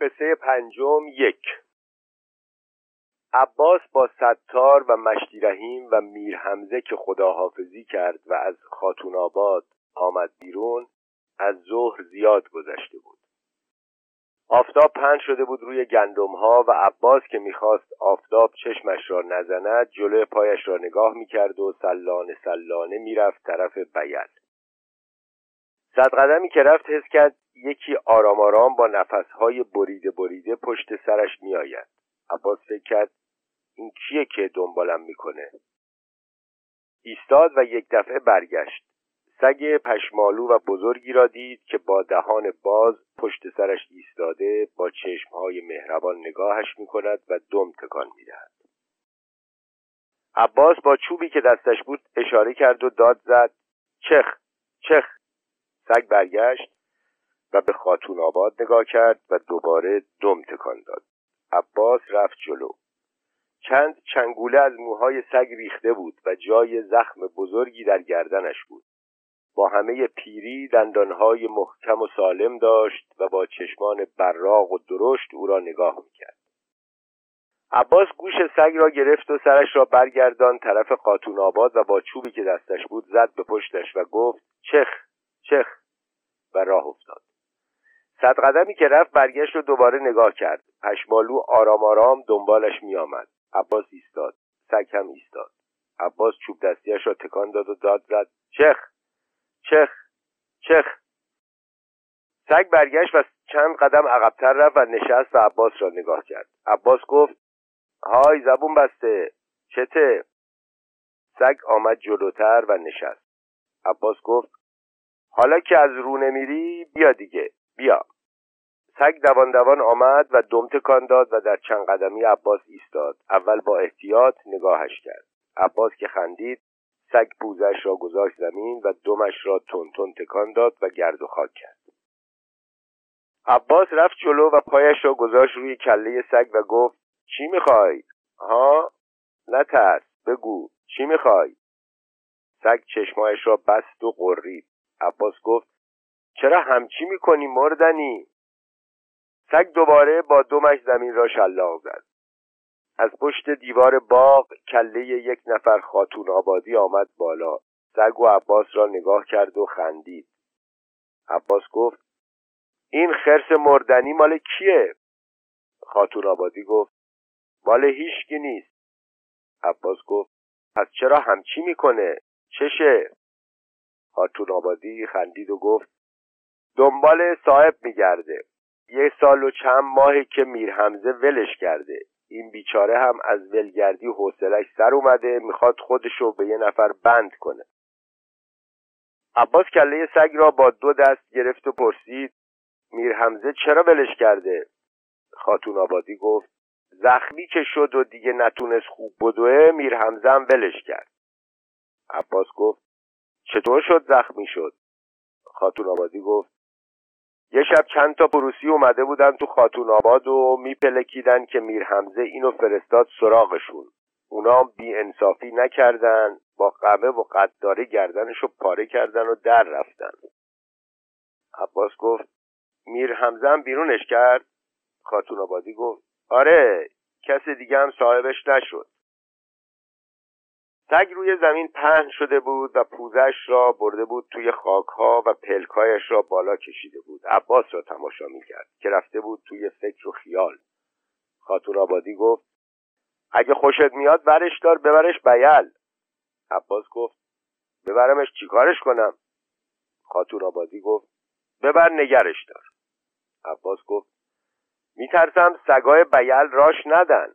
قصه پنجم یک. عباس با ستار و مشتی رحیم و میر حمزه که خداحافظی کرد و از خاتون آباد آمد بیرون از ظهر زیاد گذشته بود. آفتاب پهن شده بود روی گندم ها و عباس که می‌خواست آفتاب چشمش را نزند جلوی پایش را نگاه می‌کرد و سلانه سلانه می‌رفت طرف بیل. صد قدمی که رفت حس کرد یکی آرام آرام با نفسهای بریده بریده پشت سرش میآید. عباس فکر کرد این کیه که دنبالم می‌کنه؟ ایستاد و یک دفعه برگشت. سگ پشمالو و بزرگی را دید که با دهان باز پشت سرش ایستاده با چشمهای مهربان نگاهش می‌کند و دم تکان می‌دهد. عباس با چوبی که دستش بود اشاره کرد و داد زد چخ چخ. سگ برگشت. و به خاتون آباد نگاه کرد و دوباره دم تکان داد. عباس رفت جلو. چند چنگوله از موهای سگ ریخته بود و جای زخم بزرگی در گردنش بود. با همه پیری دندانهای محکم و سالم داشت و با چشمان براق و درشت او را نگاه می‌کرد. عباس گوش سگ را گرفت و سرش را برگردان طرف قاتون آباد و با چوبی که دستش بود زد به پشتش و گفت چخ چخ و راه افتاد. صد قدمی که رفت برگشت و دوباره نگاه کرد. پشمالو آرام آرام دنبالش میآمد. عباس ایستاد. سگ هم ایستاد. عباس چوب دستیش را تکان داد و داد زد. چخ! چخ! چخ! سگ برگشت و چند قدم عقبتر رفت و نشست و عباس را نگاه کرد. عباس گفت های زبون بسته. چته؟ سگ آمد جلوتر و نشست. عباس گفت حالا که از رو نمیری بیا دیگه. بیا سگ دوان دوان آمد و دم تکان داد و در چند قدمی عباس ایستاد اول با احتیاط نگاهش کرد عباس که خندید سگ پوزش را گذاشت زمین و دمش را تون تکان داد و گرد و خاک کرد عباس رفت جلو و پایش را گذاشت روی کله سگ و گفت چی می‌خوای؟ ها؟ نترس بگو چی می‌خوای؟ سگ چشمایش را بست و قرید عباس گفت چرا همچی می‌کنی مردنی؟ سگ دوباره با دمش زمین را شلاق زد. از پشت دیوار باغ کله یک نفر خاتون آبادی آمد بالا. سگ و عباس را نگاه کرد و خندید. عباس گفت این خرس مردنی مال کیه؟ خاتون آبادی گفت مال هیچکی نیست. عباس گفت پس چرا همچی می‌کنه؟ چشه؟ خاتون آبادی خندید و گفت دنبال صاحب میگرده. یه سال و چند ماهی که میر حمزه ولش کرده. این بیچاره هم از ولگردی حوصلش سر اومده می‌خواد خودشو به یه نفر بند کنه. عباس کله سگ را با دو دست گرفت و پرسید میر حمزه چرا ولش کرده؟ خاتون آبادی گفت زخمی که شد و دیگه نتونست خوب بدوه میر حمزه هم ولش کرد. عباس گفت چطور شد زخمی شد؟ خاتون آبادی گفت یه شب چند تا پروسی اومده بودن تو خاتون آباد و میپلکیدن که میر حمزه اینو فرستاد سراغشون. اونا بی انصافی نکردن با قمه و قداره گردنشو پاره کردن و در رفتن. عباس گفت میر حمزه هم بیرونش کرد؟ خاتون آبادی گفت آره کس دیگه هم صاحبش نشد. سگ روی زمین پهن شده بود و پوزش را برده بود توی خاکها و پلکایش را بالا کشیده بود. عباس را تماشا می‌کرد که رفته بود توی فکر و خیال. خاتون آبادی گفت اگه خوشت میاد برش دار ببرش بیل. عباس گفت ببرمش چیکارش کنم؟ خاتون آبادی گفت ببر نگرش دار. عباس گفت میترسم سگای بیل راش ندن.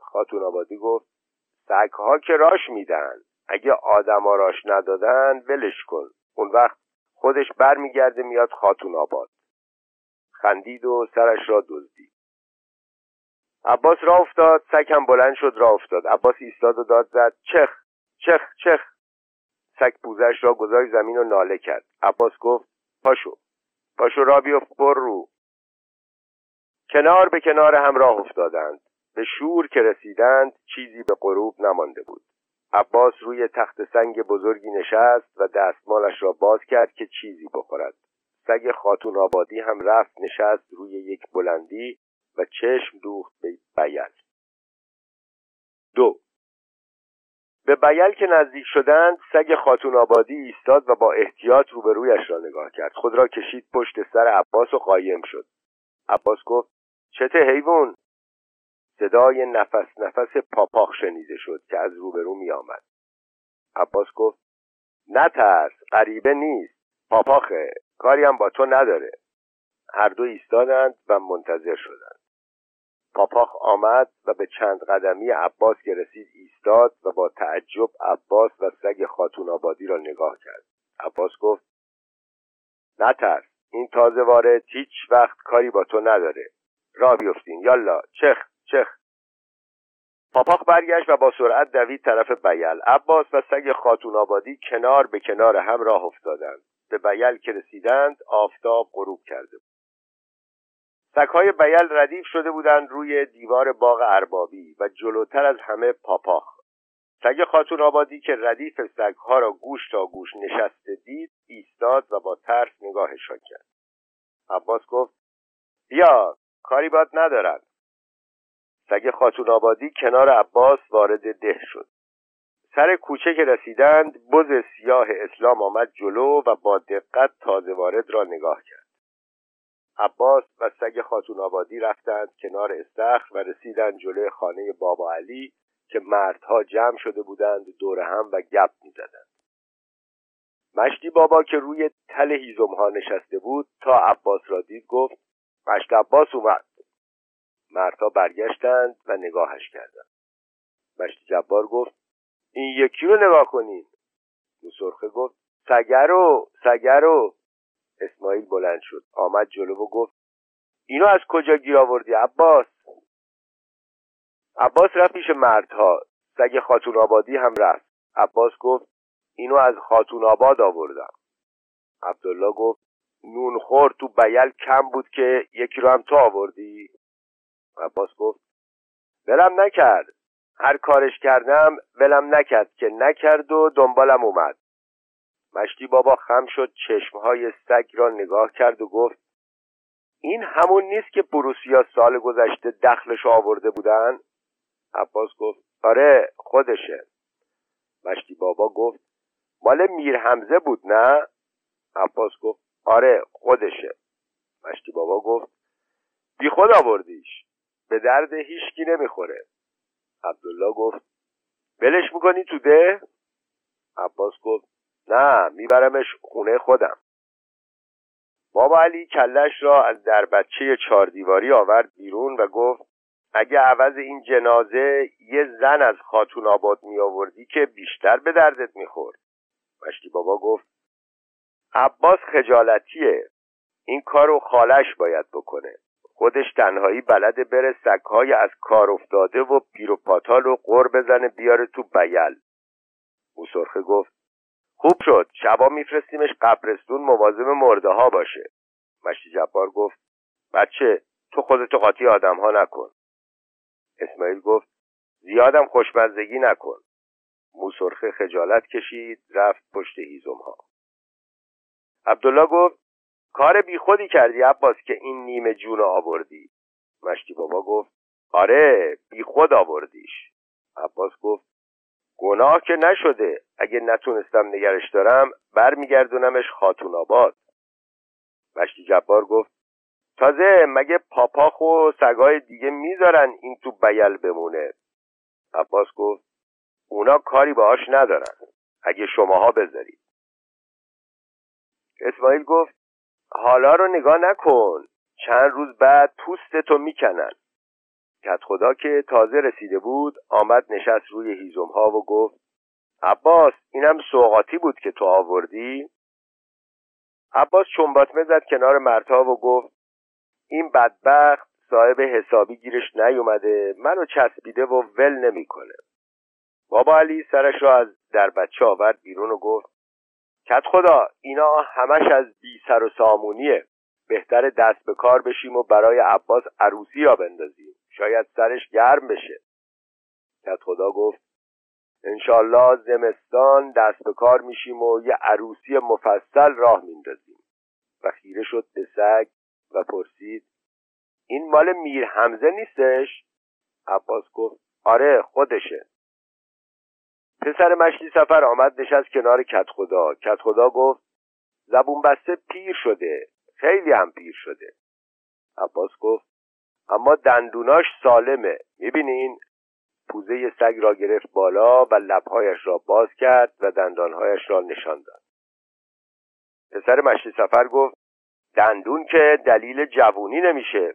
خاتون آبادی گفت سگها که راش میدن. اگه آدما راش ندادن ولش کن. اون وقت خودش برمیگرده میاد خاتون آباد. خندید و سرش را دزدید. عباس را افتاد سگ هم بلند شد را افتاد. عباس ایستاد و داد زد چخ چخ چخ. سگ پوزش را گذاشت زمین و ناله کرد. عباس گفت پاشو پاشو را بیفت بر رو کنار به کنار هم راه افتادند. به شور که رسیدند چیزی به غروب نمانده بود. عباس روی تخت سنگ بزرگی نشست و دستمالش را باز کرد که چیزی بخورد. سگ خاتون آبادی هم رفت نشست روی یک بلندی و چشم دوخت به بیل. دو. به بیل که نزدیک شدند سگ خاتون آبادی ایستاد و با احتیاط روبرویش را نگاه کرد. خود را کشید پشت سر عباس و قایم شد. عباس گفت چته حیوان؟ صدای نفس نفس پاپاخ شنیده شد که از روبرو می آمد عباس گفت نترس غریبه نیست. پاپاخه کاری هم با تو نداره. هر دو ایستادند و منتظر شدند. پاپاخ آمد و به چند قدمی عباس که رسید ایستاد و با تعجب عباس و سگ خاتون آبادی را نگاه کرد. عباس گفت نترس این تازه وارد هیچ وقت کاری با تو نداره. را بیفتین یالا چخ. چخ پاپاخ برگشت و با سرعت دوید طرف بیل. عباس و سگ خاتون آبادی کنار به کنار هم راه افتادند. به بیل که رسیدند آفتاب غروب کرده بود. سگهای بیل ردیف شده بودند روی دیوار باغ اربابی و جلوتر از همه پاپاخ. سگ خاتون آبادی که ردیف سگها را گوش تا گوش نشسته دید ایستاد و با ترس نگاهشان کرد. عباس گفت بیا کاری باد ندارند سگ خاتون آبادی کنار عباس وارد ده شد؟ سر کوچه که رسیدند بز سیاه اسلام آمد جلو و با دقت تازه وارد را نگاه کرد. عباس و سگ خاتون آبادی رفتند کنار استخر و رسیدند جلوی خانه بابا علی که مردها جمع شده بودند دور هم و گپ می‌زدند. مشتی بابا که روی تل هیزم ها نشسته بود تا عباس را دید گفت مشت عباس اومد. مردها برگشتند و نگاهش کردند. مشتی جبار گفت این یکی رو نگاه کنین سرخه گفت سگرو سگرو. اسماعیل بلند شد آمد جلو و گفت اینو از کجا گیر آوردی عباس؟ عباس رفت پیش مردها سگ خاتون آبادی هم رفت. عباس گفت اینو از خاتون آباد آوردم. عبدالله گفت نون خور تو بیل کم بود که یکی رو هم تو آوردی؟ عباس گفت ولم نکرد. هر کارش کردم ولم نکرد که نکرد و دنبالم اومد. مشتی بابا خم شد چشمهای سگ را نگاه کرد و گفت این همون نیست که بروسیا سال گذشته دخلش آورده بودن؟ عباس گفت آره خودشه. مشتی بابا گفت مال میر حمزه بود نه؟ عباس گفت آره خودشه. مشتی بابا گفت بی خود آوردیش. به درد هیچکی نمی‌خوره. عبدالله گفت بلش می‌کنی تو ده؟ عباس گفت نه میبرمش خونه خودم. بابا علی کلش را از در بچه چهار دیواری آورد بیرون و گفت اگه عوض این جنازه یه زن از خاتون آباد می آوردی که بیشتر به دردت می‌خورد. مشتی بابا گفت عباس خجالتیه. این کارو خالش باید بکنه. خودش تنهایی بلده بره سگهای از کار افتاده و پیروپاتال و قر بزنه بیاره تو بیل. موسرخه گفت خوب شد شبا میفرستیمش قبرستون مواظب مرده ها باشه. مشتی جبار گفت بچه تو خودتو قاطی آدم ها نکن. اسماعیل گفت زیادم خوشمزدگی نکن. موسرخه خجالت کشید رفت پشت هیزم ها عبدالله گفت کار بیخودی کردی عباس که این نیمه جون آوردی. مشتی بابا گفت آره بیخود آوردیش. عباس گفت گناه که نشده اگه نتونستم نگرش دارم برمیگردونمش خاتون آباد. مشتی جبار گفت تازه مگه پاپاخ و سگای دیگه می‌ذارن این تو بیل بمونه؟ عباس گفت اونا کاری باهاش ندارن. اگه شماها بذارید. اسماعیل گفت حالا رو نگاه نکن. چند روز بعد پوست تو می‌کنن. کت خدا که تازه رسیده بود آمد نشست روی هیزم ها و گفت عباس اینم سوقاتی بود که تو آوردی؟ عباس چنباتمه زد کنار مردها و گفت این بدبخت صاحب حسابی گیرش نیومده منو چسبیده و ول نمی‌کنه. بابا علی سرش را از در بچه آورد بیرون و گفت کت خدا اینا همش از بی سر و سامونیه. بهتر دست به کار بشیم و برای عباس عروسی را بندازیم. شاید سرش گرم بشه. کت خدا گفت انشالله زمستان دست به کار میشیم و یه عروسی مفصل راه میندازیم. و خیره شد به سگ و پرسید این مال میر حمزه نیستش؟ عباس گفت آره خودشه. پسر مشتی سفر آمد نشست کنار کت خدا کت خدا گفت زبون بسته پیر شده خیلی هم پیر شده. عباس گفت اما دندوناش سالمه. می‌بینین؟ پوزه سگ را گرفت بالا و لبهایش را باز کرد و دندانهایش را نشان داد. پسر مشتی سفر گفت دندون که دلیل جوونی نمیشه.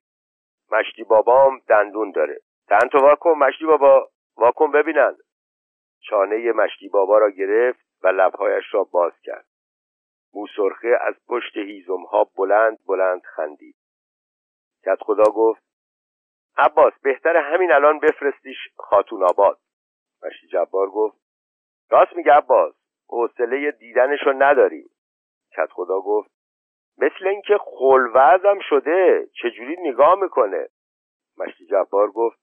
مشتی بابام دندون داره. دند تو واکن مشتی بابا. واکن ببینن. چانه مشتی بابا را گرفت و لبهایش را باز کرد. موسرخه از پشت هیزم ها بلند بلند خندید. کت خدا گفت عباس بهتر همین الان بفرستیش خاتون آباد. مشتی جبار گفت راست میگه عباس حوصله دیدنشو نداریم. کت خدا گفت مثل اینکه خلوزم شده چجوری نگاه می‌کنه؟ مشتی جبار گفت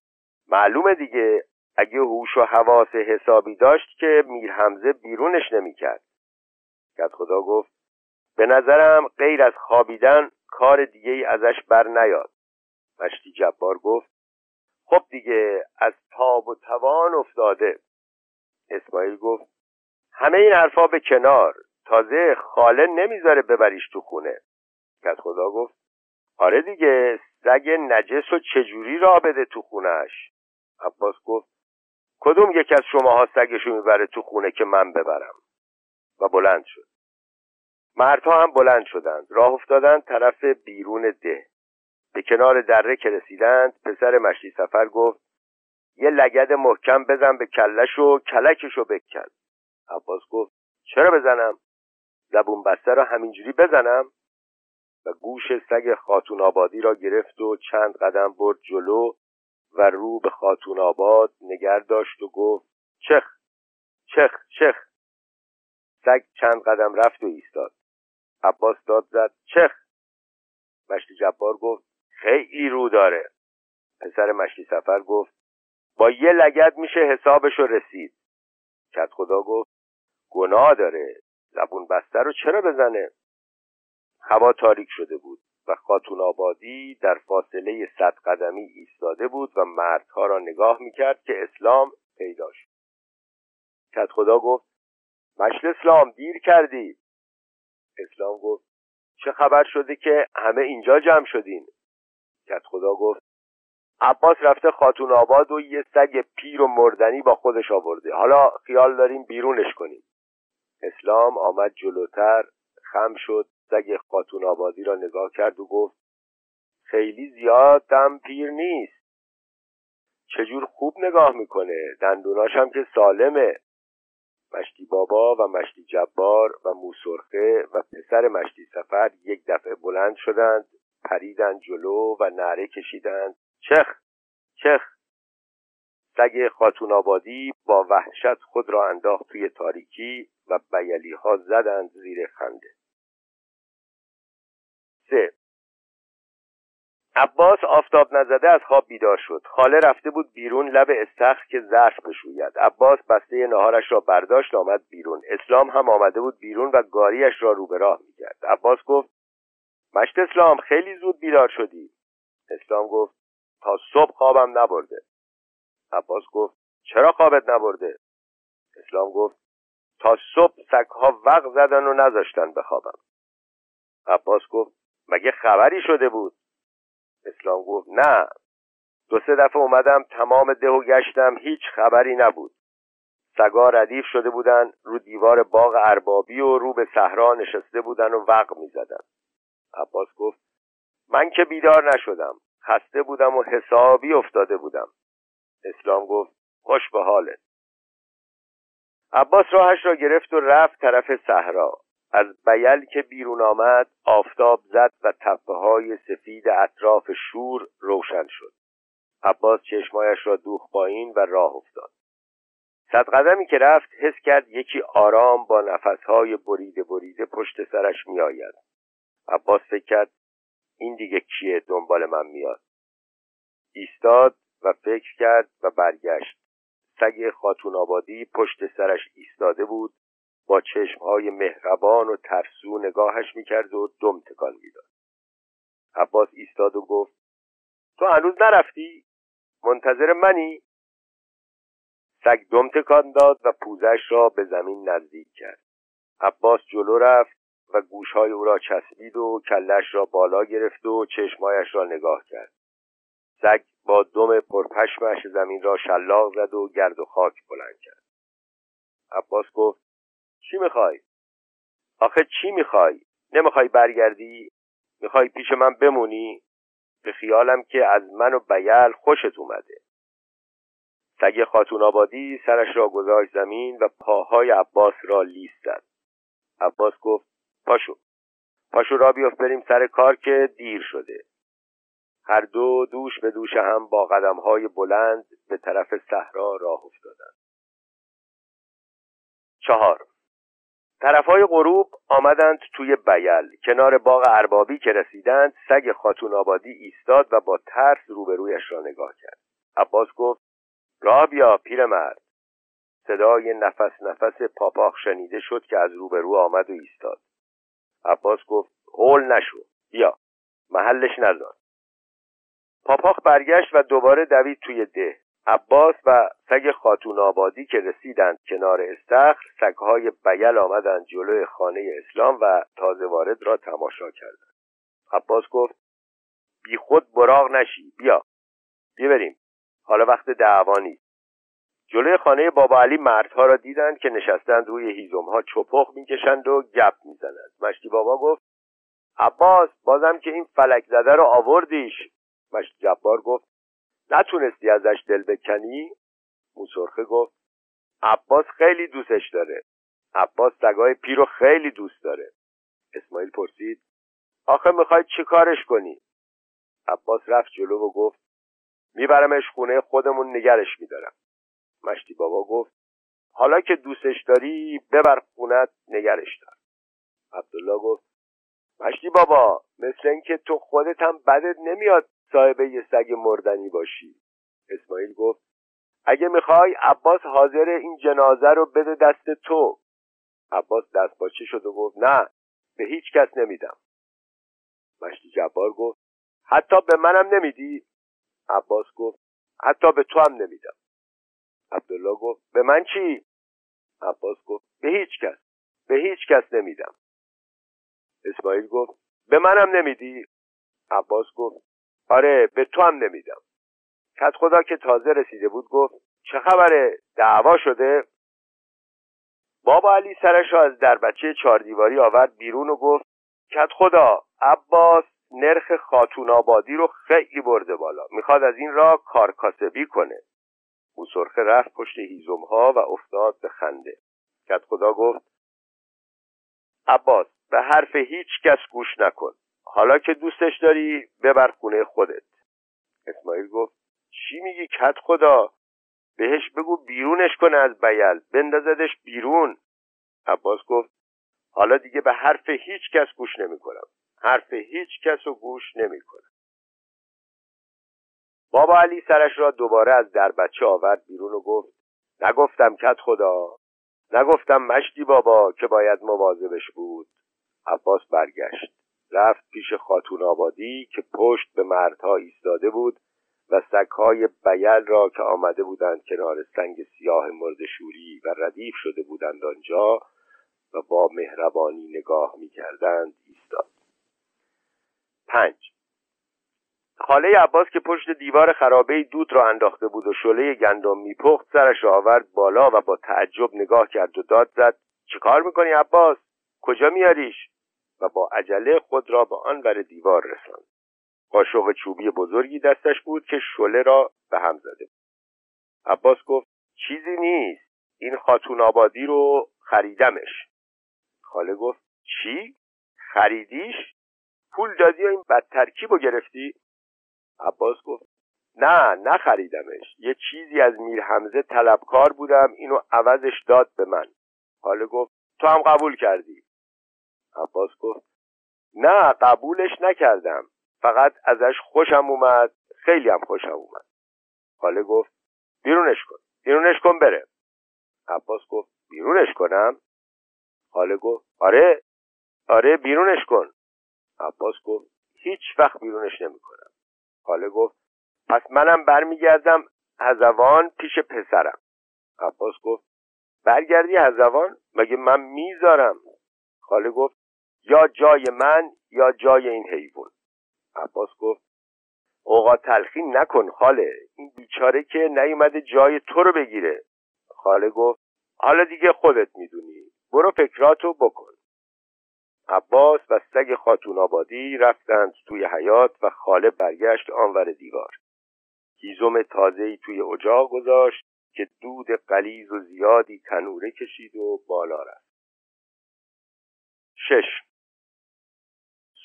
معلومه دیگه اگه هوش و حواس حسابی داشت که میر حمزه بیرونش نمی‌کرد. کت خدا گفت به نظرم غیر از خوابیدن کار دیگه ای ازش بر نیاد. مشتی جبار گفت خب دیگه از تاب و توان افتاده. اسماعیل گفت همه این حرفا به کنار تازه خاله نمی‌ذاره ببریش تو خونه. کت خدا گفت آره دیگه سگ نجس و چجوری را بده تو خونش عباس گفت کدوم یکی از شماها سگشو می‌بره تو خونه که من ببرم؟ و بلند شد. مردها هم بلند شدند. راه افتادند طرف بیرون ده. به کنار دره که رسیدند پسر مشتی سفر گفت یه لگد محکم بزن به کلش و کلکشو بکن عباس گفت چرا بزنم؟ زبون بسته را همینجوری بزنم؟ و گوش سگ خاتون آبادی را گرفت و چند قدم برد جلو و رو به خاتون آباد نگر داشت و گفت چخ چخ چخ. سگ چند قدم رفت و ایستاد. عباس داد زد چخ. مشتی جبار گفت خیلی رو داره. پسر مشتی سفر گفت با یه لگد میشه حسابشو رسید. کت خدا گفت گناه داره. زبون بسته رو چرا بزنه؟ هوا تاریک شده بود. و خاتون آبادی در فاصله صد قدمی ایستاده بود و مردها را نگاه می‌کرد که اسلام پیدا شد. کت خدا گفت مشل اسلام دیر کردی. اسلام گفت چه خبر شده که همه اینجا جمع شدین؟ کت خدا گفت عباس رفته خاتون آباد و یه سگ پیر و مردنی با خودش آورده. حالا خیال داریم بیرونش کنیم. اسلام آمد جلوتر خم شد. سگ خاتون آبادی را نگاه کرد و گفت خیلی زیاد دم پیر نیست. چجور خوب نگاه می‌کنه؟ دندوناش هم که سالمه. مشتی بابا و مشتی جبار و موسرخه و پسر مشتی سفر یک دفعه بلند شدند پریدند جلو و نعره کشیدند. چخ! چخ! سگ خاتون آبادی با وحشت خود را انداخت توی تاریکی و بیلی ها زدند زیر خنده. سه عباس آفتاب نزده از خواب بیدار شد. خاله رفته بود بیرون لب استخر که ظرف بشوید. عباس بسته نهارش را برداشت آمد بیرون. اسلام هم آمده بود بیرون و گاریش را رو به راه می‌کرد. عباس گفت مشت اسلام خیلی زود بیدار شدی. اسلام گفت تا صبح خوابم نبرده. عباس گفت چرا خوابت نبرده؟ اسلام گفت تا صبح سگها وق زدن و نذاشتن بخوابم عباس گفت مگه خبری شده بود؟ اسلام گفت نه. دو سه دفعه اومدم تمام ده و گشتم هیچ خبری نبود. سگا ردیف شده بودن رو دیوار باغ اربابی و رو به صحرا نشسته بودن و وق می‌زدن. عباس گفت من که بیدار نشدم. خسته بودم و حسابی افتاده بودم. اسلام گفت خوش به حالت. عباس راهش را گرفت و رفت طرف صحرا. از بیل که بیرون آمد آفتاب زد و تپه های سفید اطراف شور روشن شد. عباس چشمایش را دوخ پایین و راه افتاد. صد قدمی که رفت حس کرد یکی آرام با نفسهای بریده بریده پشت سرش میآید. عباس فکر کرد این دیگه کیه دنبال من میاد؟ ایستاد و فکر کرد و برگشت. سگ خاتون آبادی پشت سرش ایستاده بود با چشمهای مهربان و ترسو نگاهش می‌کرد و دم تکان می‌داد. عباس ایستاد و گفت تو هنوز نرفتی؟ منتظر منی؟ سگ دم تکان داد و پوزش را به زمین نزدیک کرد. عباس جلو رفت و گوشهای او را چسبید و کلش را بالا گرفت و چشمایش را نگاه کرد. سگ با دم پرپشمش زمین را شلاق زد و گرد و خاک بلند کرد. عباس گفت چی می‌خوای؟ آخه چی می‌خوای؟ نمی‌خوای برگردی؟ می‌خوای پیش من بمونی؟ به خیالم که از من و بیل خوشت اومده سگ خاتون آبادی سرش را گذاشت زمین و پاهای عباس را لیست زد عباس گفت پاشو پاشو را بیافت بریم سر کار که دیر شده هر دو دوش به دوش هم با قدم های بلند به طرف صحرا راه افتادند چهار طرف های غروب آمدند توی بیل. کنار باغ اربابی که رسیدند سگ خاتون آبادی ایستاد و با ترس روبرویش را نگاه کرد. عباس گفت راه بیا پیرمرد. صدای نفس نفس پاپاخ شنیده شد که از روبرو آمد و ایستاد. عباس گفت هول نشو بیا محلش نذار پاپاخ برگشت و دوباره دوید توی ده. عباس و سگ خاتون آبادی که رسیدند کنار استخر سگهای بیل آمدند جلوی خانه اسلام و تازه وارد را تماشا کردند. عباس گفت بی خود براغ نشی بیا بیا حالا وقت دعوا نیست. جلوی خانه بابا علی مردها را دیدند که نشستند روی هیزمها چپخ می‌کشند و گپ می‌زنند. مشتی بابا گفت عباس بازم که این فلک زده رو آوردیش. مشتی جبار گفت نتونستی ازش دل بکنی؟ موسرخه گفت عباس خیلی دوستش داره. عباس سگای پیرو خیلی دوست داره. اسماعیل پرسید آخه می‌خوای چی کارش کنی؟ عباس رفت جلو و گفت میبرمش خونه خودمون نگرش میدارم. مشتی بابا گفت حالا که دوستش داری ببر خونت نگرش دار. عبدالله گفت مشتی بابا مثل اینکه تو خودت هم بدت نمیاد صاحب یه سگ مردنی باشی. اسماعیل گفت اگه می‌خوای عباس حاضر این جنازه رو بده دست تو. عباس دست باچه شد و گفت نه به هیچ کس نمیدم. مشتی جبار گفت حتی به منم نمیدی؟ عباس گفت حتی به تو هم نمیدم. عبدالله گفت به من چی؟ عباس گفت به هیچ کس به هیچ کس نمیدم. اسماعیل گفت به منم نمیدی؟ عباس گفت آره به تو هم نمیدم. کت خدا که تازه رسیده بود گفت چه خبره دعوا شده؟ بابا علی سرش را از در بچه چهار دیواری آورد بیرون و گفت کت خدا عباس نرخ خاتون آبادی رو خیلی برده بالا. می‌خواد از این را کارکاسبی کنه. او سرخه رفت پشت هیزم ها و افتاد به خنده. کت خدا گفت عباس به حرف هیچ کس گوش نکن. حالا که دوستش داری ببر خونه خودت. اسماعیل گفت چی میگی کت خدا؟ بهش بگو بیرونش کنه از بیل بندازدش بیرون. عباس گفت حالا دیگه به حرف هیچ کس گوش نمی‌کنم. حرف هیچ کس رو گوش نمی‌کنم. بابا علی سرش را دوباره از در بچه آورد بیرون و گفت نگفتم کت خدا. نگفتم مشتی بابا که باید مواظبش بود. عباس برگشت. رفت پیش خاتون آبادی که پشت به مردها ایستاده بود و سگهای بیل را که آمده بودند کنار سنگ سیاه مرد شوری و ردیف شده بودند آنجا و با مهربانی نگاه می‌کردند ایستاد. پنج. خاله عباس که پشت دیوار خرابه دود را انداخته بود و شله گندم میپخت سرش را آورد بالا و با تعجب نگاه کرد و داد زد چه کار می‌کنی عباس؟ کجا میاریش با عجله خود را به آن ور دیوار رساند. قاشق چوبی بزرگی دستش بود که شله را به هم زده بود. عباس گفت چیزی نیست. این خاتون آبادی رو خریدمش. خاله گفت چی؟ خریدیش؟ پول دادی و این بدترکیب رو گرفتی؟ عباس گفت نه نخریدمش. یه چیزی از میر حمزه طلبکار بودم اینو عوضش داد به من. حاله گفت تو هم قبول کردی. عباس گفت نه قبولش نکردم. فقط ازش خوشم اومد خیلی هم خوشم اومد. حاله گفت بیرونش کن بیرونش کن بره. عباس گفت بیرونش کنم؟ خاله گفت آره آره بیرونش کن. عباس گفت هیچ وقت بیرونش نمی‌کنم. خاله گفت پس منم برمیگردم هزوان پیش پسرم. عباس گفت برگردی هزوان مگه من می‌ذارم؟ خاله گفت یا جای من یا جای این حیوان. عباس گفت اوقات تلخی نکن خاله این بیچاره که نیومده جای تو رو بگیره. خاله گفت حالا دیگه خودت می‌دونی. برو فکراتو بکن. عباس و سگ خاتون آبادی رفتند توی حیات و خاله برگشت آنور دیوار. هیزم تازهی توی اجاق گذاشت که دود قلیز و زیادی تنوره کشید و بالا رفت. شش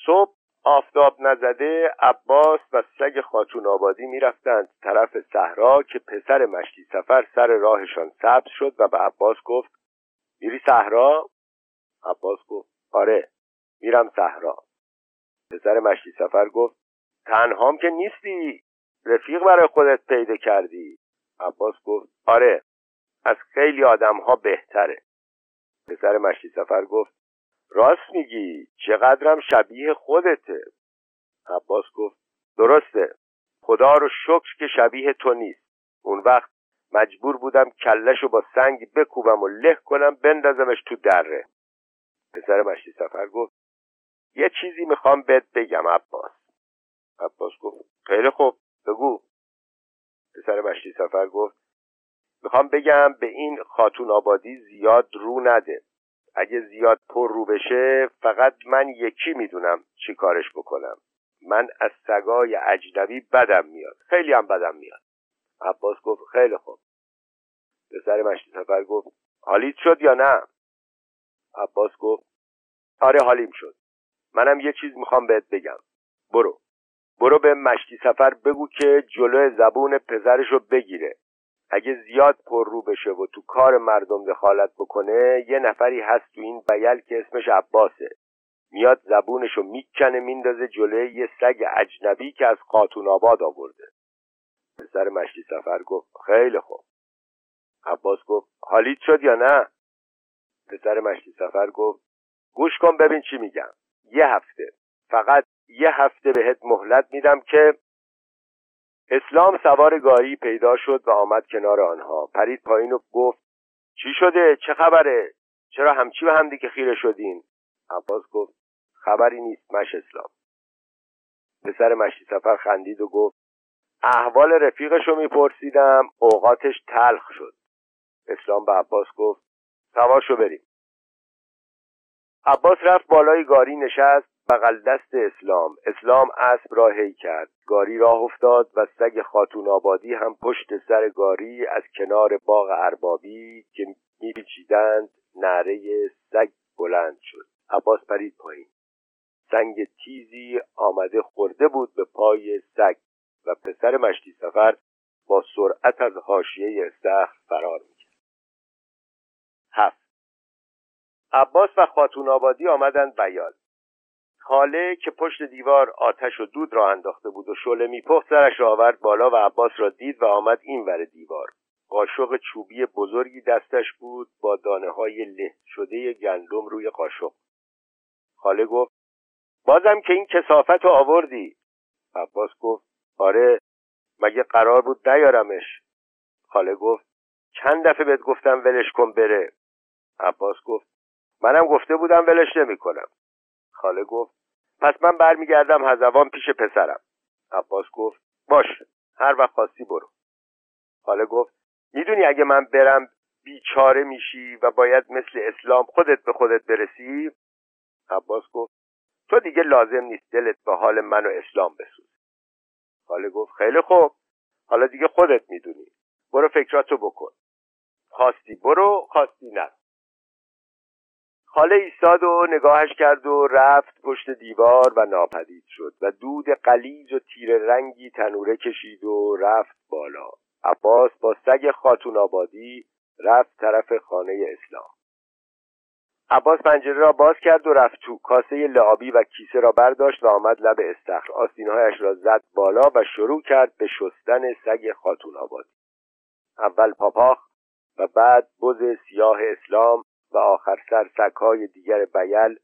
صبح آفتاب نزده عباس و سگ خاتون آبادی می‌رفتند طرف صحرا که پسر مشتی سفر سر راهشان سبز شد و به عباس گفت میری صحرا؟ عباس گفت آره میرم صحرا. پسر مشتی سفر گفت تنهام که نیستی رفیق برای خودت پیدا کردی. عباس گفت آره از خیلی آدم ها بهتره. پسر مشتی سفر گفت راست میگی. چقدرم شبیه خودته. عباس گفت درسته. خدا رو شکر که شبیه تو نیست. اون وقت مجبور بودم کلشو با سنگ بکوبم و له کنم بندازمش تو دره. پسر مشتی سفر گفت یه چیزی می‌خوام بهت بگم عباس. عباس گفت خیلی خوب بگو. پسر مشتی سفر گفت می‌خوام بگم به این خاتون آبادی زیاد رو نده. اگه زیاد پر رو بشه فقط من یکی می‌دونم چی کارش بکنم. من از سگای اجنبی بدم میاد. خیلی هم بدم میاد. عباس گفت خیلی خوب. پسر مشتی سفر گفت حالیت شد یا نه؟ عباس گفت آره حالیم شد. منم یه چیز می‌خوام بهت بگم. برو. برو به مشتی سفر بگو که جلو زبون پسرشو بگیره. اگه زیاد پر رو بشه و تو کار مردم دخالت بکنه یه نفری هست تو این بیل که اسمش عباسه. میاد زبونشو می‌کنه میندازه جلوی یه سگ اجنبی که از قاتون آباد آورده. پسر مشتی سفر گفت خیلی خوب. عباس گفت حالیت شد یا نه؟ پسر مشتی سفر گفت گوش کن ببین چی میگم. یه هفته فقط یه هفته بهت مهلت میدم که اسلام سوار گاری پیدا شد و آمد کنار آنها. پرید پایین و گفت چی شده؟ چه خبره؟ چرا همچی به همدیگه خیره شدین؟ عباس گفت خبری نیست مش اسلام. پسر مشتی سفر خندید و گفت احوال رفیقشو میپرسیدم اوقاتش تلخ شد. اسلام به عباس گفت سواشو بریم. عباس رفت بالای گاری نشست بغل دست اسلام. اسلام اسب را هی کرد. گاری راه افتاد و سگ خاتون آبادی هم پشت سر گاری از کنار باغ اربابی که میپیچیدند نعره سگ بلند شد. عباس پرید پایین. سنگ تیزی آمده خورده بود به پای سگ و پسر مشتی سفر با سرعت از حاشیه استخر فرار می‌کرد. هفت. عباس و خاتون آبادی آمدند بیال خاله که پشت دیوار آتش و دود را انداخته بود و شله میپخت سرش را آورد بالا و عباس را دید و آمد این ور دیوار. قاشق چوبی بزرگی دستش بود با دانه های له شده گندم روی قاشق. خاله گفت بازم که این کسافت رو آوردی. عباس گفت آره مگه قرار بود نیارمش. خاله گفت چند دفعه بهت گفتم ولش کن بره. عباس گفت منم گفته بودم ولش نمی‌کنم. خاله گفت پس من برمیگردم هزوان پیش پسرم. عباس گفت باش هر وقت خواستی برو. خاله گفت می‌دونی اگه من برم بیچاره میشی و باید مثل اسلام خودت به خودت برسی؟ عباس گفت تو دیگه لازم نیست دلت به حال من و اسلام بسوز خاله گفت خیلی خوب حالا دیگه خودت می‌دونی. برو فکراتو بکن. خواستی برو خواستی نه خاله ایستاد و نگاهش کرد و رفت پشت دیوار و ناپدید شد و دود قلیز و تیر رنگی تنوره کشید و رفت بالا. عباس با سگ خاتون آبادی رفت طرف خانه اسلام. عباس پنجره را باز کرد و رفت تو. کاسه لعابی و کیسه را برداشت و آمد لب استخر. آستینهایش را زد بالا و شروع کرد به شستن سگ خاتون آبادی. اول پاپاخ و بعد بز سیاه اسلام و آخر سر سگهای دیگر بیل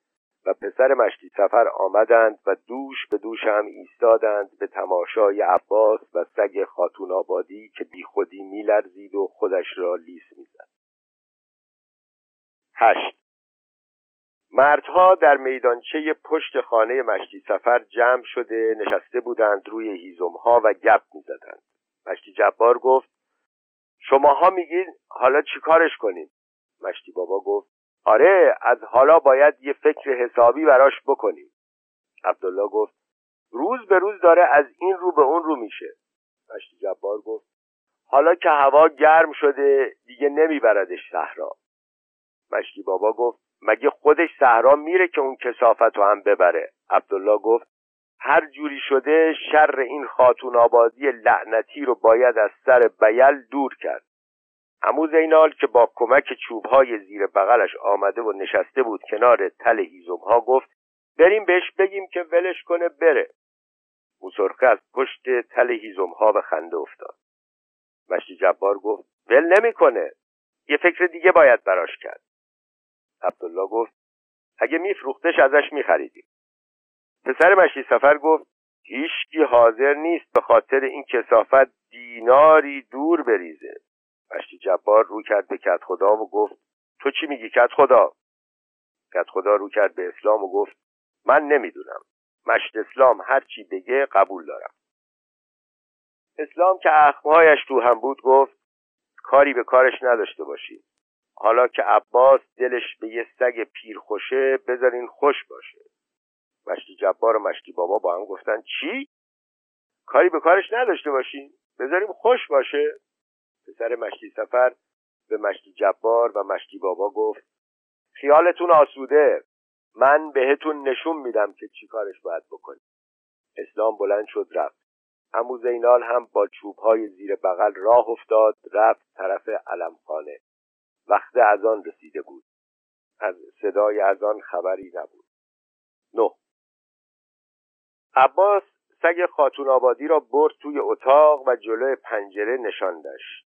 و پسر مشتی سفر آمدند و دوش به دوش هم ایستادند به تماشای عباس و سگ خاتون آبادی که بی خودی میلرزید و خودش را لیس می‌زد هشت. مردها در میدانچه پشت خانه مشتی سفر جمع شده نشسته بودند روی هیزمها و گپ می‌زدند مشتی جبار گفت شماها میگین حالا چیکارش کنیم؟ مشتی بابا گفت آره از حالا باید یه فکر حسابی براش بکنیم. عبدالله گفت روز به روز داره از این رو به اون رو میشه. مشتی جبار گفت حالا که هوا گرم شده دیگه نمیبردش صحرا. مشتی بابا گفت مگه خودش صحرا میره که اون کسافت رو هم ببره؟ عبدالله گفت هر جوری شده شر این خاتون آبادی لعنتی رو باید از سر بیل دور کرد. امو زینال که با کمک چوبهای زیر بغلش آمده و نشسته بود کنار تل هیزمها گفت بریم بهش بگیم که ولش کنه بره. موسرخه از پشت تل هیزمها به خنده افتاد. مشتی جبار گفت ول نمی‌کنه. یه فکر دیگه باید براش کرد. عبدالله گفت اگه میفروختش ازش میخریدیم. پسر مشتی سفر گفت هیچکی حاضر نیست به خاطر این کسافت دیناری دور بریزه. مشتی جبار رو کرد به کت خدا و گفت تو چی میگی کت خدا؟ کت خدا رو کرد به اسلام و گفت من نمی‌دونم. مشت اسلام هر چی بگه قبول دارم. اسلام که اخمهایش تو هم بود گفت کاری به کارش نداشته باشید حالا که عباس دلش به یه سگ پیر خوشه بذارین خوش باشه. مشتی جبار و مشتی بابا با هم گفتن چی؟ کاری به کارش نداشته باشین بذاریم خوش باشه. پسر مشتی سفر به مشتی جبار و مشتی بابا گفت خیالتون آسوده. من بهتون نشون میدم که چی کارش باید بکنی. اسلام بلند شد رفت. امو زینال هم با چوبهای زیر بغل راه افتاد رفت طرف علمخانه. وقت از آن رسیده بود. از صدای از آن خبری نبود. نه. عباس سگ خاتون آبادی را برد توی اتاق و جلوی پنجره نشاندش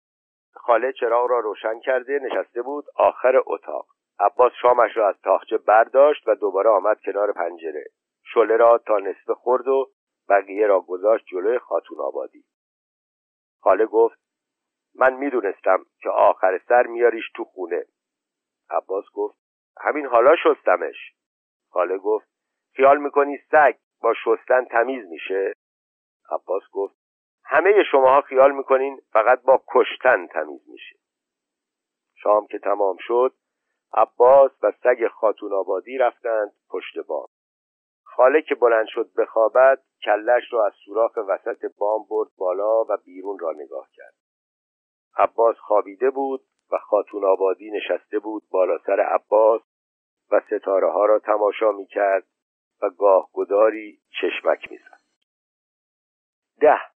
خاله چراغ را روشن کرده نشسته بود آخر اتاق. عباس شامش را از تاخچه برداشت و دوباره آمد کنار پنجره. شله را تا نصف خورد و بقیه را گذاشت جلوی خاتون آبادی. خاله گفت من می‌دونستم که آخر سر میاریش تو خونه. عباس گفت همین حالا شستمش. خاله گفت خیال می‌کنی سگ با شستن تمیز میشه؟ عباس گفت همه شماها خیال می‌کنین فقط با کشتن تمیز میشه. شام که تمام شد عباس و سگ خاتون آبادی رفتند پشت بام. خاله که بلند شد بخوابد کلش را از سوراخ وسط بام برد بالا و بیرون را نگاه کرد. عباس خوابیده بود و خاتون آبادی نشسته بود بالا سر عباس و ستاره ها را تماشا می کرد و گاه گداری چشمک می زد. ده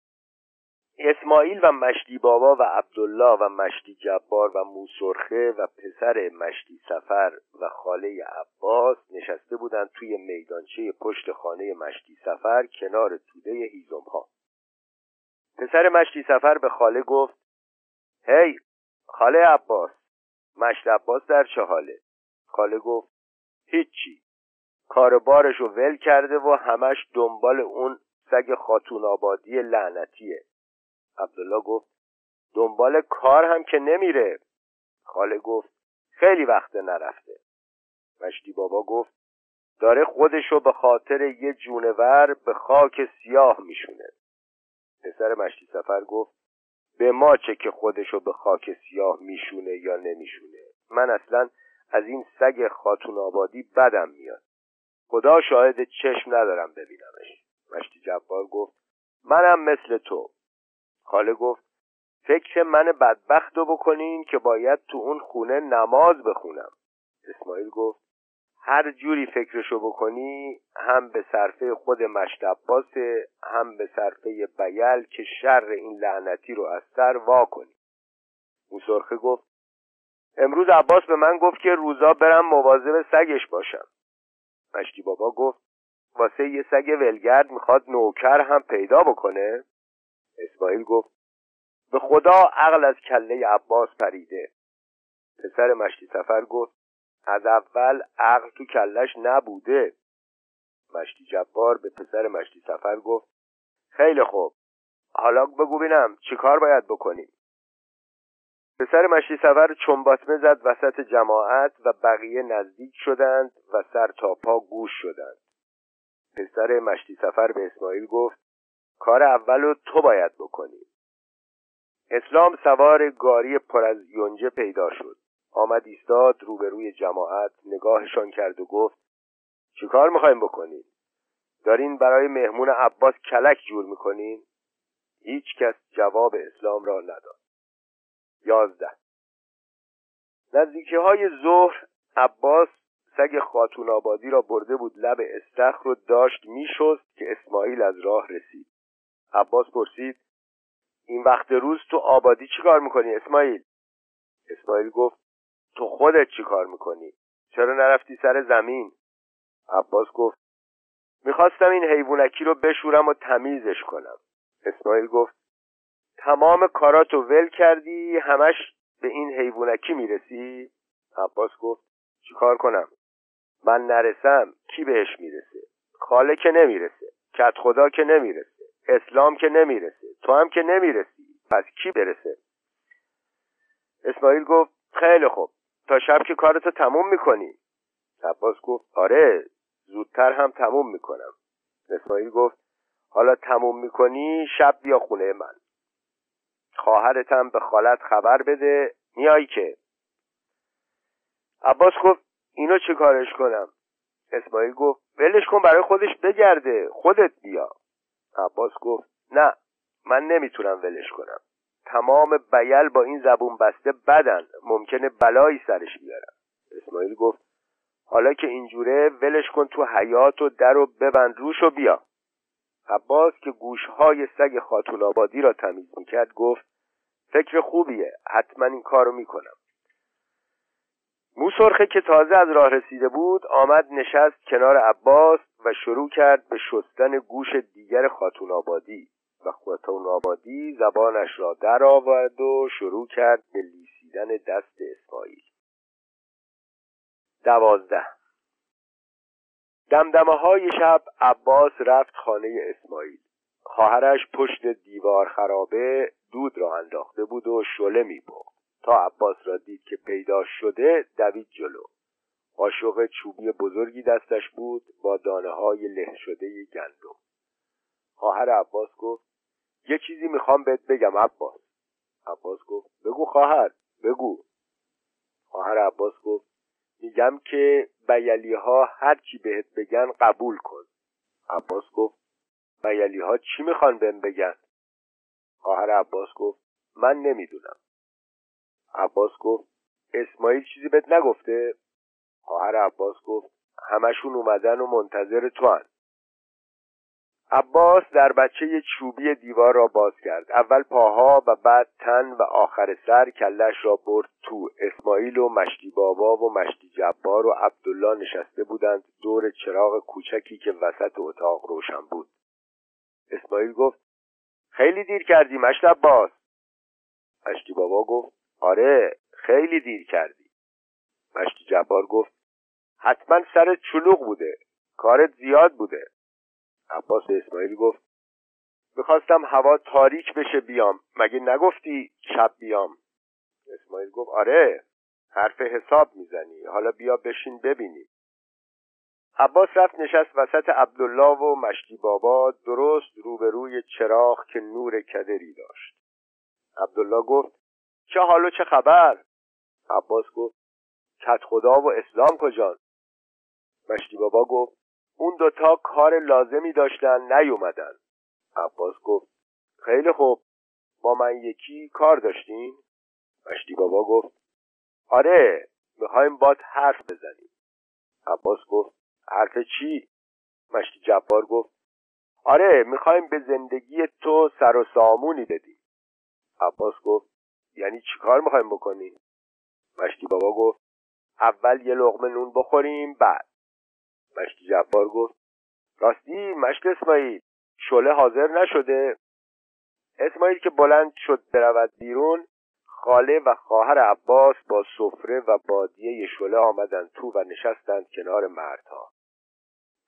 اسماعیل و مشتی بابا و عبدالله و مشتی جبار و موسرخه و پسر مشتی سفر و خاله عباس نشسته بودند توی میدانچه پشت خانه مشتی سفر کنار توده هیزم ها پسر مشتی سفر به خاله گفت هی خاله عباس مشت عباس در چه حاله خاله گفت هیچی کار بارشو ول کرده و همش دنبال اون سگ خاتون آبادی لعنتیه. عبدالله گفت دنبال کار هم که نمیره. خاله گفت خیلی وقت نرفته. مشتی بابا گفت داره خودشو به خاطر یه جونور به خاک سیاه میشونه. پسر مشتی سفر گفت به ما چه که خودشو به خاک سیاه میشونه یا نمیشونه. من اصلا از این سگ خاتون آبادی بدم میاد. خدا شاهد چشم ندارم ببینمش. مشتی جبار گفت منم مثل تو. خاله گفت فکر من بدبخت رو بکنین که باید تو اون خونه نماز بخونم. اسماعیل گفت هر جوری فکرشو بکنی هم به صرفه خود مشت هم به صرفه بیل که شر این لعنتی رو از سر وا کنی. موسرخه گفت امروز عباس به من گفت که روزا برم مواظب سگش باشم. مشتی بابا گفت واسه یه سگ ولگرد می‌خواد نوکر هم پیدا بکنه؟ اسماعیل گفت به خدا عقل از کله عباس پریده. پسر مشتی سفر گفت از اول عقل تو کلش نبوده. مشتی جبار به پسر مشتی سفر گفت خیلی خوب. حالا بگو بینم چی کار باید بکنیم. پسر مشتی سفر چنباتمه زد وسط جماعت و بقیه نزدیک شدند و سر تا پا گوش شدند. پسر مشتی سفر به اسماعیل گفت کار اول رو تو باید بکنی. اسلام سوار گاری پر از یونجه پیدا شد. آمد ایستاد روبروی جماعت نگاهشان کرد و گفت چیکار می‌خوایم بکنین دارین برای مهمون عباس کلک جور می‌کنین؟ هیچ کس جواب اسلام را نداد. یازده. نزدیکی های ظهر عباس سگ خاتون آبادی را برده بود. لب استخر رو داشت میشست که اسماعیل از راه رسید. عباس پرسید این وقت روز تو آبادی چی کار می‌کنی اسماعیل؟ اسماعیل گفت تو خودت چی کار می‌کنی؟ چرا نرفتی سر زمین؟ عباس گفت می‌خواستم این حیوانکی رو بشورم و تمیزش کنم. اسماعیل گفت تمام کاراتو ول کردی همش به این حیوانکی می‌رسی؟ عباس گفت چیکار کنم؟ من نرسم کی بهش می‌رسه؟ خاله که نمی‌رسه کت خدا که نمی‌رسه. اسلام که نمی‌رسه. تو هم که نمی‌رسی. پس کی برسه؟ اسماعیل گفت خیلی خوب. تا شب که کارتو تموم می‌کنی. عباس گفت آره زودتر هم تموم می‌کنم. اسماعیل گفت حالا تموم می‌کنی شب بیا خونه من. خواهرتم به خالت خبر بده. میای که؟ عباس گفت اینو چه کارش کنم؟ اسماعیل گفت ولش کن برای خودش بگرده. خودت بیا. عباس گفت نه من نمی‌تونم ولش کنم. تمام بیل با این زبون بسته بدن ممکنه بلایی سرش بیارم. اسماعیل گفت حالا که اینجوره ولش کن تو حیات و در و ببند روش و بیا. عباس که گوشهای سگ خاتون آبادی را تمیز می‌کرد گفت فکر خوبیه حتما این کارو می‌کنم. موسرخه که تازه از راه رسیده بود آمد نشست کنار عباس و شروع کرد به شستن گوش دیگر خاتون آبادی. و خاتون آبادی زبانش را در آورد و شروع کرد به لیسیدن دست اسماعیل. دوازده. دمدمه های شب عباس رفت خانه اسماعیل. خواهرش پشت دیوار خرابه دود را انداخته بود و شله می تا عباس را دید که پیدا شده دوید جلو. قاشق چوبی بزرگی دستش بود با دانه های له شده گندم. خواهر عباس گفت یه چیزی می‌خوام بهت بگم عباس. عباس گفت بگو خواهر بگو. خواهر عباس گفت میگم که بیلی ها هر چی بهت بگن قبول کن. عباس گفت بیلی ها چی می‌خوان بهم بگن؟ خواهر عباس گفت من نمی‌دونم. عباس گفت اسماعیل چیزی بهت نگفته؟ خواهر عباس گفت همشون اومدن و منتظر تو هن. عباس در بچه چوبی دیوار را باز کرد. اول پاها و بعد تن و آخر سر کلش را برد تو. اسماعیل و مشتی بابا و مشتی جبار و عبدالله نشسته بودند دور چراغ کوچکی که وسط اتاق روشن بود. اسماعیل گفت خیلی دیر کردی مشت عباس. مشتی بابا گفت آره خیلی دیر کردی. مشتی جبار گفت حتما سر چلوغ بوده کارت زیاد بوده. عباس اسماعیل گفت می‌خواستم هوا تاریک بشه بیام. مگه نگفتی شب بیام؟ اسماعیل گفت آره حرف حساب می‌زنی. حالا بیا بشین ببینیم. عباس رفت نشست وسط عبدالله و مشتی بابا درست روبروی چراغ که نور کدری داشت. عبدالله گفت چه حال چه خبر؟ عباس گفت کت خدا و اسلام کجان؟ مشتی بابا گفت اون دوتا کار لازمی داشتن نیومدن. عباس گفت خیلی خوب با من یکی کار داشتین؟ مشتی بابا گفت آره می‌خوایم باد حرف بزنیم. عباس گفت حرف چی؟ مشتی جبار گفت آره می‌خوایم به زندگی تو سر و سامونی بدیم. عباس گفت یعنی چی کار می‌خوایم بکنیم؟ مشتی بابا گفت اول یه لغمه نون بخوریم بعد. مشتی جبار گفت راستی مشت اسماعیل شله حاضر نشده. اسماعیل که بلند شد برود بیرون خاله و خواهر عباس با سفره و بادیه شله آمدند تو و نشستند کنار مردها.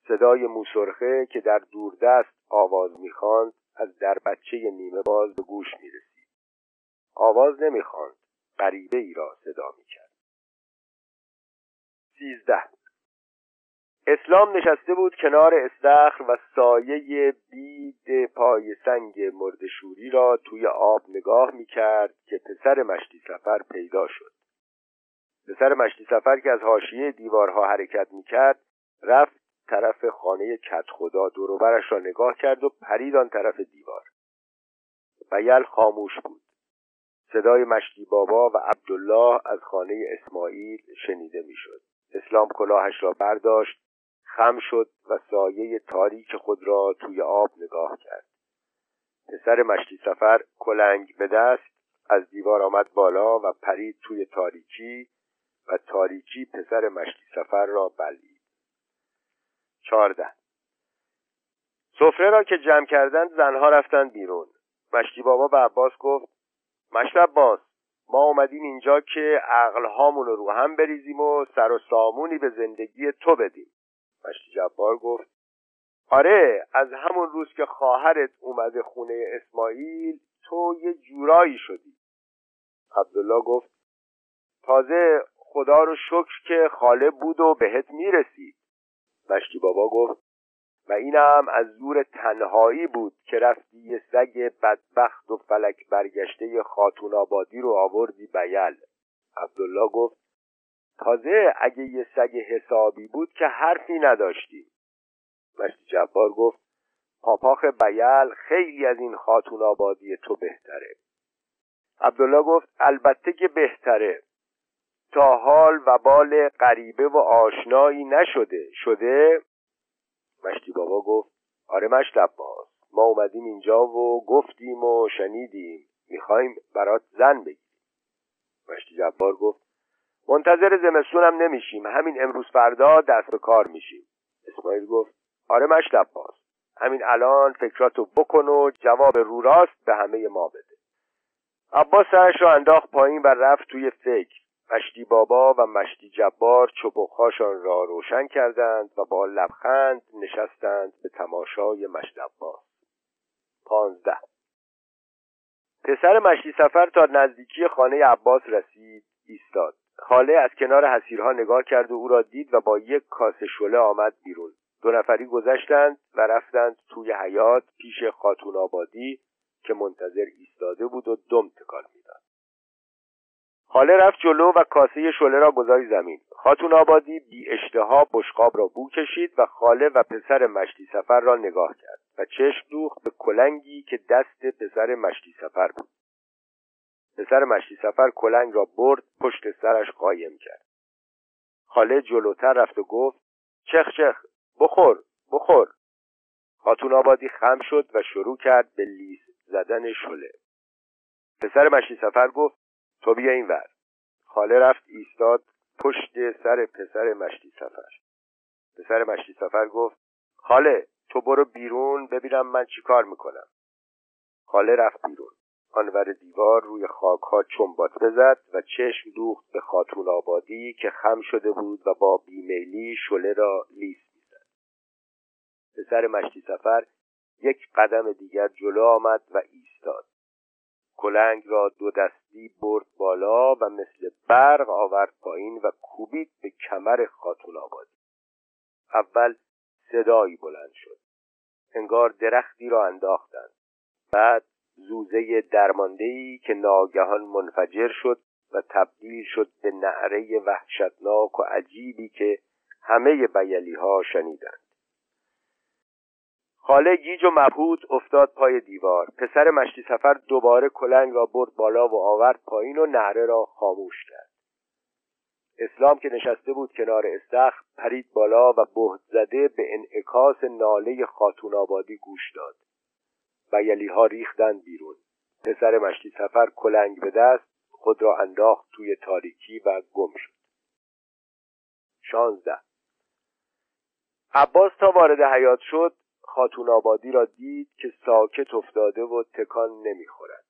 صدای موسرخه که در دوردست آواز می‌خواند از در بچه نیمه باز به گوش می‌رسید. آواز نمی‌خواند. غریبه ای را صدا می‌کرد. سیزده. اسلام نشسته بود کنار استخر و سایه بید پای سنگ مردشوری را توی آب نگاه می‌کرد که پسر مشتی سفر پیدا شد. پسر مشتی سفر که از حاشیه دیوارها حرکت می‌کرد رفت طرف خانه کت خدا دوروبرش را نگاه کرد و پرید آن طرف دیوار. بیل خاموش بود. صدای مشتی بابا و عبدالله از خانه اسماعیل شنیده می‌شد. اسلام کلاهش را برداشت خم شد و سایه تاریک خود را توی آب نگاه کرد. پسر مشتی سفر کلنگ به دست از دیوار آمد بالا و پرید توی تاریکی و تاریکی پسر مشتی سفر را بلید. چهارده. سفره را که جمع کردند زنها رفتند بیرون. مشتی بابا به عباس گفت مشت عباس ما اومدیم اینجا که عقلهامون رو رو هم بریزیم و سر و سامونی به زندگی تو بدیم. مشتی جبار گفت آره از همون روز که خواهرت اومده خونه اسماعیل تو یه جورایی شدی. عبدالله گفت تازه خدا رو شکر که خاله بود و بهت می‌رسید. مشتی بابا گفت و اینم از زور تنهایی بود که رفتی یه سگ بدبخت و فلک برگشته خاتون آبادی رو آوردی بیل. عبدالله گفت تازه اگه یه سگ حسابی بود که حرفی نداشتی. مشتی جبار گفت پاپاخ بیل خیلی از این خاتون آبادی تو بهتره. عبدالله گفت البته که بهتره. تا حال و بال غریبه و آشنایی نشده. شده؟ مشتی بابا گفت آره مشت عباس ما اومدیم اینجا و گفتیم و شنیدیم می‌خوایم برات زن بگیریم. مشتی جبار گفت منتظر زمستونم نمیشیم همین امروز فردا دست به کار میشیم. اسماعیل گفت آره مشت عباس همین الان فکراتو بکن و جواب رو راست به همه ما بده. عباس سرش را انداخت پایین و رفت توی فکر. مشتی بابا و مشتی جبار چپخهاشان را روشن کردند و با لبخند نشستند به تماشای مشت عباس. پانزده. پسر مشتی سفر تا نزدیکی خانه عباس رسید ایستاد. خاله از کنار حسیرها نگاه کرد و او را دید و با یک کاسه شله آمد بیرون. دو نفری گذشتند و رفتند توی حیات پیش خاتون آبادی که منتظر ایستاده بود و دم تکان می‌داد. خاله رفت جلو و کاسه شله را گذاری زمین. خاتون آبادی بی اشتها بشقاب را بو کشید و خاله و پسر مشتی سفر را نگاه کرد و چشم دوخت به کلنگی که دست پسر مشتی سفر بود. پسر مشتی سفر کلنگ را برد پشت سرش قایم کرد. خاله جلوتر رفت و گفت چخ چخ بخور بخور. خاتون آبادی خم شد و شروع کرد به لیس زدن شله پسر مشتی سفر گفت تو بیا این ور. خاله رفت ایستاد پشت سر پسر مشتی سفر. پسر مشتی سفر گفت خاله تو برو بیرون ببینم من چی کار می‌کنم. خاله رفت بیرون. آنور دیوار روی خاکها چنبات بزد و چشم دوخت به خاتون آبادی که خم شده بود و با بیمیلی شله را لیس می‌زد. پسر مشتی سفر یک قدم دیگر جلو آمد و ایستاد. کلنگ را دو دستی برد بالا و مثل برق آورد پایین و کوبید به کمر خاتون آبادی اول صدایی بلند شد. انگار درختی را انداختند. بعد زوزه درماندهی که ناگهان منفجر شد و تبدیل شد به نعره وحشتناک و عجیبی که همه بیلی ها شنیدند. خاله گیج و مبهوت افتاد پای دیوار. پسر مشتی سفر دوباره کلنگ را برد بالا و آورد پایین و نعره را خاموش کرد. اسلام که نشسته بود کنار استخر پرید بالا و بهت زده به انعکاس ناله خاتون آبادی گوش داد. بیلی ها ریختند بیرون. پسر مشتی سفر کلنگ به دست خود را انداخت توی تاریکی و گم شد. شانزده. عباس تا وارد حیات شد خاتون آبادی را دید که ساکت افتاده و تکان نمی‌خورد.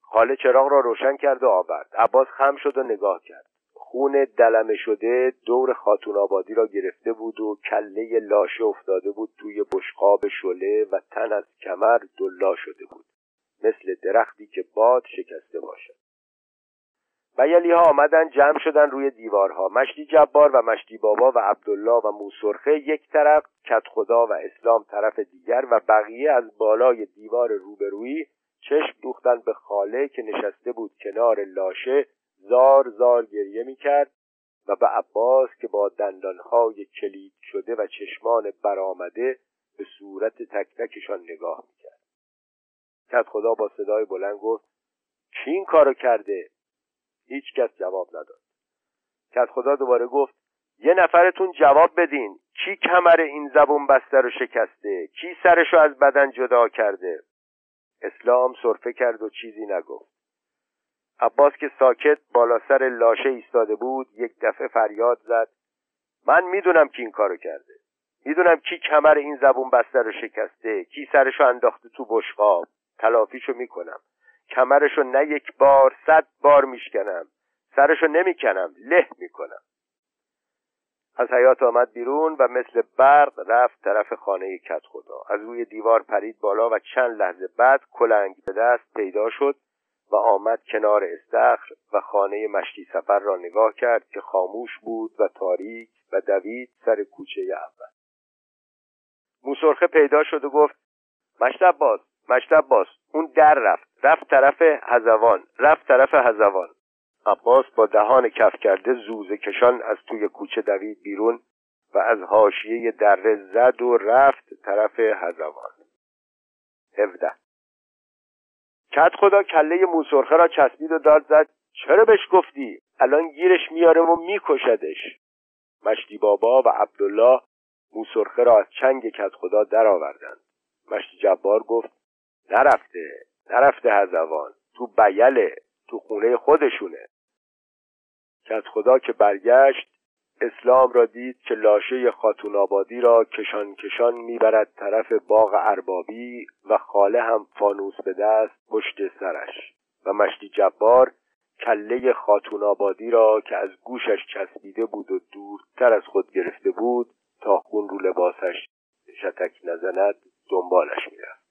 خاله چراغ را روشن کرد و آورد. عباس خم شد و نگاه کرد. خون دلمه شده دور خاتون آبادی را گرفته بود و کله لاشه افتاده بود توی بشقاب شله و تن از کمر دلا شده بود. مثل درختی که باد شکسته باشد. بیلی ها آمدن جمع شدن روی دیوارها. مشتی جبار و مشتی بابا و عبدالله و موسرخه یک طرف کت خدا و اسلام طرف دیگر و بقیه از بالای دیوار روبرویی چشم دوختن به خاله که نشسته بود کنار لاشه زار زار گریه می‌کرد و به عباس که با دندانهای کلید شده و چشمان برآمده به صورت تک تکشان نگاه می‌کرد. کت خدا با صدای بلند گفت کی این کارو کرده؟ هیچ کس جواب نداد. کت خدا دوباره گفت یه نفرتون جواب بدین. کی کمر این زبون بسته رو شکسته؟ کی سرشو از بدن جدا کرده؟ اسلام صرفه کرد و چیزی نگفت. عباس که ساکت بالا سر لاشه ایستاده بود یک دفعه فریاد زد من می‌دونم کی این کارو کرده. می‌دونم کی کمر این زبون بسته رو شکسته کی سرشو انداخته تو بشقاب. تلافیشو می‌کنم. کمرشو نه یک بار صد بار میشکنم. سرشو نمی‌کنم له می‌کنم. از حیات آمد بیرون و مثل برق رفت طرف خانه کت خدا. از روی دیوار پرید بالا و چند لحظه بعد کلنگ به دست پیدا شد و آمد کنار استخر و خانه مشتی سفر را نگاه کرد که خاموش بود و تاریک و دوید سر کوچه اول. موسرخه پیدا شد و گفت مشتب باز مشتب باز اون در رفت. رفت طرف هزوان رفت طرف هزوان عباس با دهان کف کرده زوزه کشان از توی کوچه دوید بیرون و از حاشیه دره زد و رفت طرف هزوان هفده. کت خدا کله موسرخه را چسبید و داد زد چرا بهش گفتی؟ الان گیرش میاره و میکشدش. مشتی بابا و عبدالله موسرخه را از چنگ کت خدا درآوردند. مشتی جبار گفت نرفته. نرفته هزوان تو بیله تو خونه خودشونه. که از خدا که برگشت اسلام را دید که لاشه خاتون آبادی را کشان کشان می‌برد طرف باغ اربابی و خاله هم فانوس به دست پشت سرش. و مشتی جبار کله خاتون آبادی را که از گوشش چسبیده بود و دورتر از خود گرفته بود تا خون رو لباسش شتک نزند دنبالش می‌رفت.